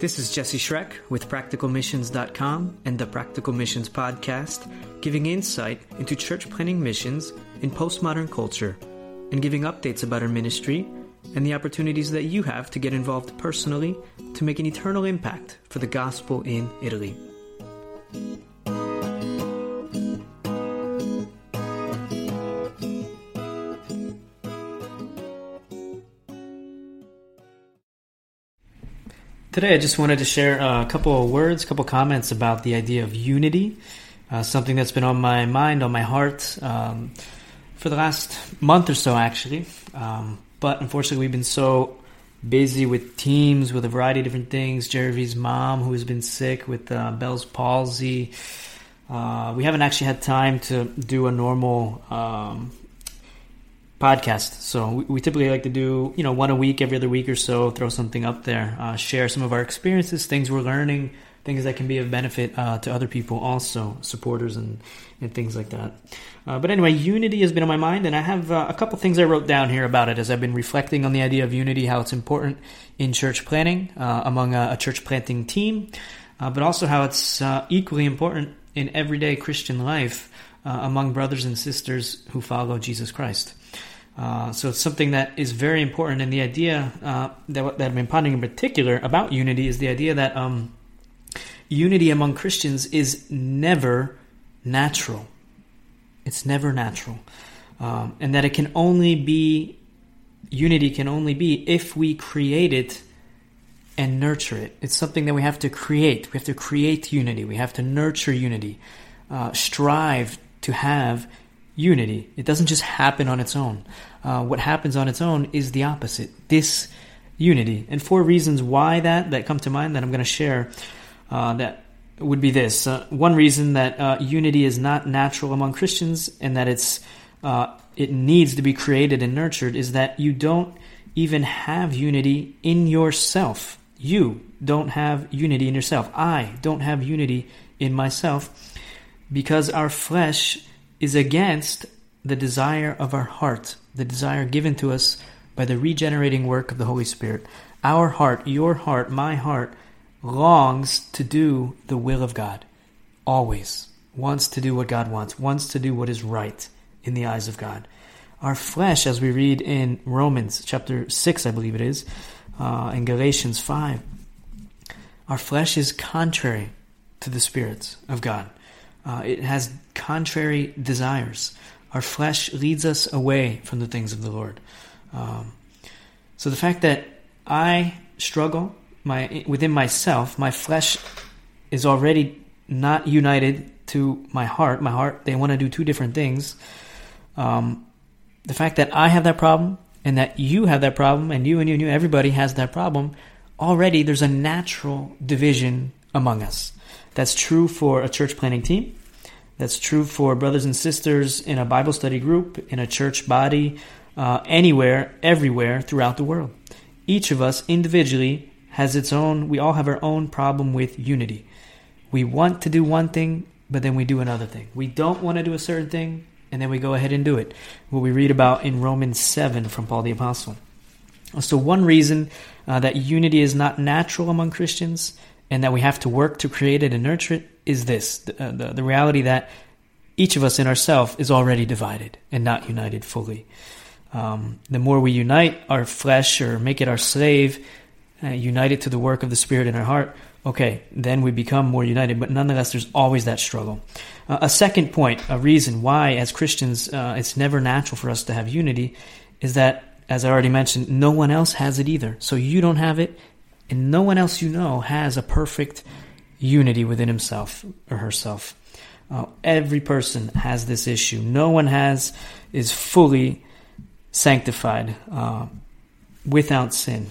This is Jesse Schreck with PracticalMissions.com and the Practical Missions Podcast, giving insight into church planting missions in postmodern culture and giving updates about our ministry and the opportunities that you have to get involved personally to make an eternal impact for the gospel in Italy. Today, I just wanted to share a couple of words, a couple of comments about the idea of unity, uh, something that's been on my mind, on my heart um, for the last month or so, actually. Um, but unfortunately, we've been so busy with teams, with a variety of different things. Jeremy's mom, who has been sick with uh, Bell's palsy. Uh, we haven't actually had time to do a normal um, podcast. So we, we, typically like to do, you know, one a week, every other week or so, throw something up there, uh, share some of our experiences, things we're learning, things that can be of benefit uh, to other people, also supporters and and things like that. Uh, but anyway, unity has been on my mind, and I have uh, a couple things I wrote down here about it as I've been reflecting on the idea of unity, how it's important in church planting uh, among a, a, church planting team, uh, but also how it's equally important in everyday Christian life among brothers and sisters who follow Jesus Christ. Uh, so it's something that is very important, and the idea uh, that, that I've been pondering in particular about unity is the idea that um, unity among Christians is never natural. It's never natural, um, and that it can only be unity can only be if we create it and nurture it. It's something that we have to create. We have to create unity. We have to nurture unity. Uh, strive to have unity. It doesn't just happen on its own. Uh, what happens on its own is the opposite disunity. And four reasons why that that come to mind that I'm going to share uh, that would be this. Uh, one reason that uh, unity is not natural among Christians and that it's uh, it needs to be created and nurtured is that you don't even have unity in yourself. You don't have unity in yourself. I don't have unity in myself because our flesh is against the desire of our heart, the desire given to us by the regenerating work of the Holy Spirit. Our heart, your heart, my heart, longs to do the will of God. Always. Wants to do what God wants, wants to do what is right in the eyes of God. Our flesh, as we read in Romans chapter 6, I believe it is, uh, in Galatians 5, our flesh is contrary to the Spirit of God. Uh, it has contrary desires. Our flesh leads us away from the things of the Lord. Um, so the fact that I struggle my within myself, my flesh is already not united to my heart. My heart, they want to do two different things. Um, the fact that I have that problem and that you have that problem and you and you and you, everybody has that problem, already there's a natural division among us. That's true for a church planting team. That's true for brothers and sisters in a Bible study group, in a church body, uh, anywhere, everywhere throughout the world. Each of us individually has its own, we all have our own problem with unity. We want to do one thing, but then we do another thing. We don't want to do a certain thing, and then we go ahead and do it. What we read about in Romans 7 from Paul the Apostle. So, one reason uh, that unity is not natural among Christians and that we have to work to create it and nurture it is this the, uh, the, the reality that each of us in ourself is already divided and not united fully. Um, the more we unite our flesh or make it our slave, uh, unite it to the work of the Spirit in our heart, okay, then we become more united. But nonetheless, there's always that struggle. Uh, a second point, a reason why, as Christians, uh, it's never natural for us to have unity, is that, as I already mentioned, no one else has it either. So you don't have it, and no one else you know has a perfect unity within himself or herself. Uh, every person has this issue. No one has is fully sanctified uh, without sin.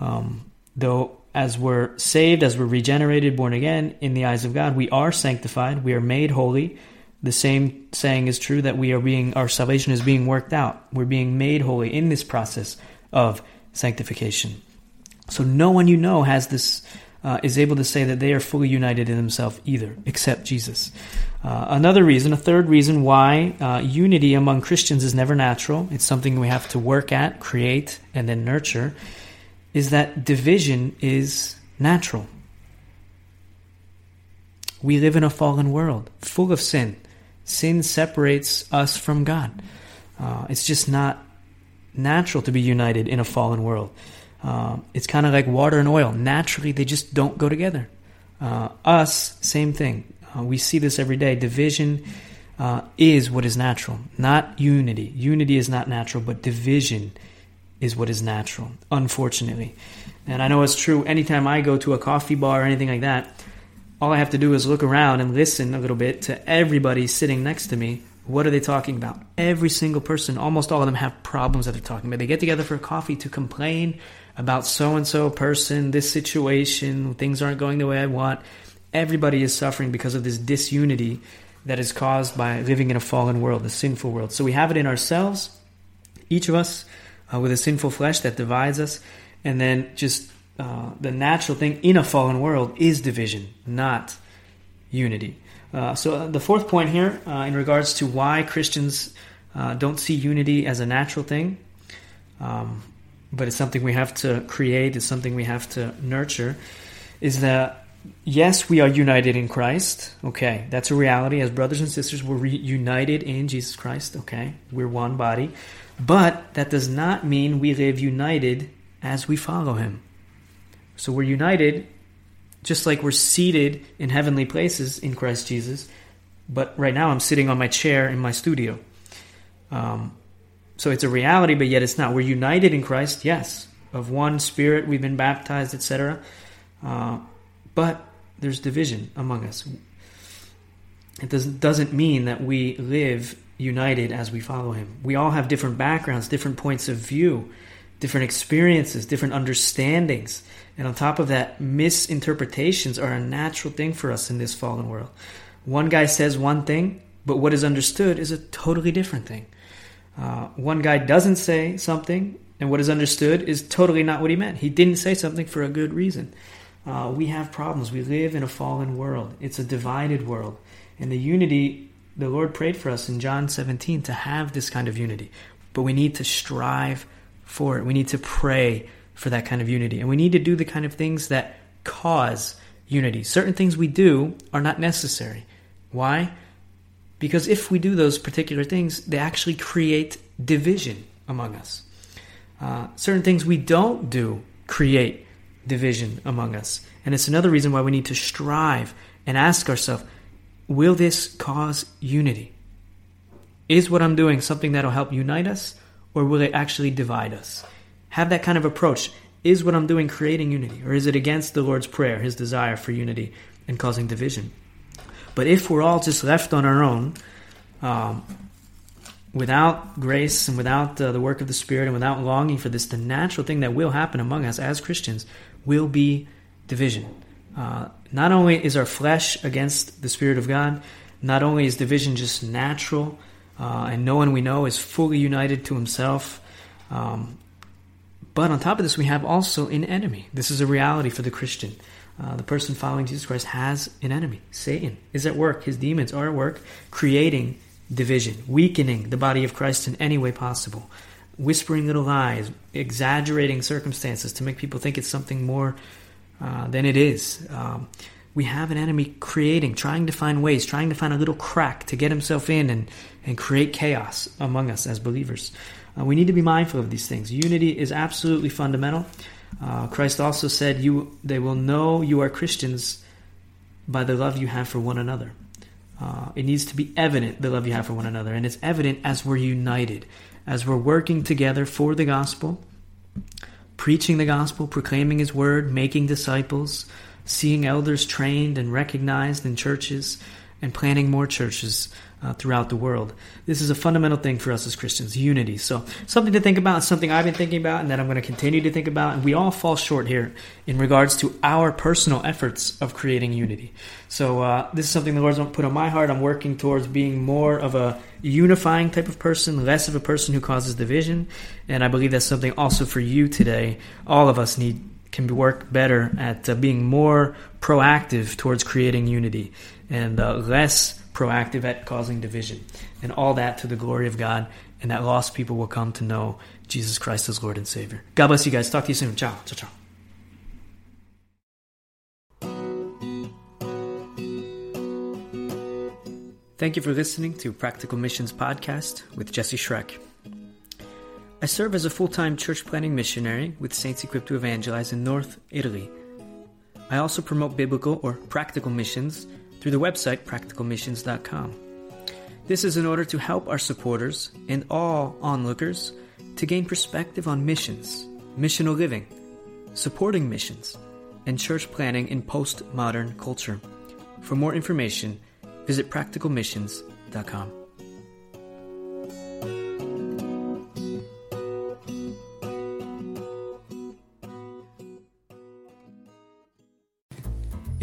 Um, though, as we're saved, as we're regenerated, born again in the eyes of God, we are sanctified. We are made holy. The same saying is true that we are being our salvation is being worked out. We're being made holy in this process of sanctification. So no one you know has this uh, is able to say that they are fully united in themselves either, except Jesus. Uh, another reason, a third reason why uh, unity among Christians is never natural, it's something we have to work at, create, and then nurture, is that division is natural. We live in a fallen world full of sin. Sin separates us from God. Uh, it's just not natural to be united in a fallen world. Uh, it's kind of like water and oil. Naturally, they just don't go together. Uh, us, same thing. Uh, we see this every day. Division uh, is what is natural, not unity. Unity is not natural, but division is what is natural, unfortunately. And I know it's true anytime I go to a coffee bar or anything like that, all I have to do is look around and listen a little bit to everybody sitting next to me. What are they talking about? Every single person, almost all of them have problems that they're talking about. They get together for a coffee to complain about so and so person, this situation, things aren't going the way I want. Everybody is suffering because of this disunity that is caused by living in a fallen world, a sinful world. So we have it in ourselves, each of us, uh, with a sinful flesh that divides us, and then just uh, the natural thing in a fallen world is division, not unity. Uh, so uh, the fourth point here, uh, in regards to why Christians uh, don't see unity as a natural thing, um, but it's something we have to create, it's something we have to nurture, is that yes, we are united in Christ. Okay, that's a reality. As brothers and sisters, we're re- united in Jesus Christ. Okay, we're one body. But that does not mean we live united as we follow Him. So we're united just like we're seated in heavenly places in Christ Jesus. But right now I'm sitting on my chair in my studio. Um, so it's a reality, but yet it's not. We're united in Christ, yes, of one spirit, we've been baptized, etc. Uh, but there's division among us. It doesn't, doesn't mean that we live united as we follow Him. We all have different backgrounds, different points of view, different experiences, different understandings. And on top of that, misinterpretations are a natural thing for us in this fallen world. One guy says one thing, but what is understood is a totally different thing. Uh, one guy doesn't say something, and what is understood is totally not what he meant. He didn't say something for a good reason. Uh, we have problems. We live in a fallen world, it's a divided world. And the unity, the Lord prayed for us in John 17 to have this kind of unity. But we need to strive for it. We need to pray for that kind of unity. And we need to do the kind of things that cause unity. Certain things we do are not necessary. Why? Because if we do those particular things, they actually create division among us. Uh, certain things we don't do create division among us. And it's another reason why we need to strive and ask ourselves will this cause unity? Is what I'm doing something that'll help unite us, or will it actually divide us? Have that kind of approach. Is what I'm doing creating unity, or is it against the Lord's Prayer, his desire for unity and causing division? But if we're all just left on our own, um, without grace and without uh, the work of the Spirit and without longing for this, the natural thing that will happen among us as Christians will be division. Uh, not only is our flesh against the Spirit of God, not only is division just natural, uh, and no one we know is fully united to himself, um, but on top of this, we have also an enemy. This is a reality for the Christian. Uh, the person following Jesus Christ has an enemy. Satan is at work. His demons are at work, creating division, weakening the body of Christ in any way possible, whispering little lies, exaggerating circumstances to make people think it's something more uh, than it is. Um, we have an enemy creating, trying to find ways, trying to find a little crack to get himself in and, and create chaos among us as believers. Uh, we need to be mindful of these things. Unity is absolutely fundamental. Uh, Christ also said, "You they will know you are Christians by the love you have for one another." Uh, it needs to be evident the love you have for one another, and it's evident as we're united, as we're working together for the gospel, preaching the gospel, proclaiming His word, making disciples, seeing elders trained and recognized in churches, and planting more churches uh, throughout the world. This is a fundamental thing for us as Christians unity. So, something to think about, something I've been thinking about, and that I'm going to continue to think about. And we all fall short here in regards to our personal efforts of creating unity. So, uh, this is something the Lord's put on my heart. I'm working towards being more of a unifying type of person, less of a person who causes division. And I believe that's something also for you today. All of us need can work better at uh, being more proactive towards creating unity and uh, less proactive at causing division. And all that to the glory of God, and that lost people will come to know Jesus Christ as Lord and Savior. God bless you guys. Talk to you soon. Ciao. Ciao, ciao. Thank you for listening to Practical Missions Podcast with Jesse Schreck. I serve as a full time church planting missionary with Saints Equipped to Evangelize in North Italy. I also promote biblical or practical missions through the website practicalmissions.com. This is in order to help our supporters and all onlookers to gain perspective on missions, missional living, supporting missions, and church planting in postmodern culture. For more information, visit practicalmissions.com.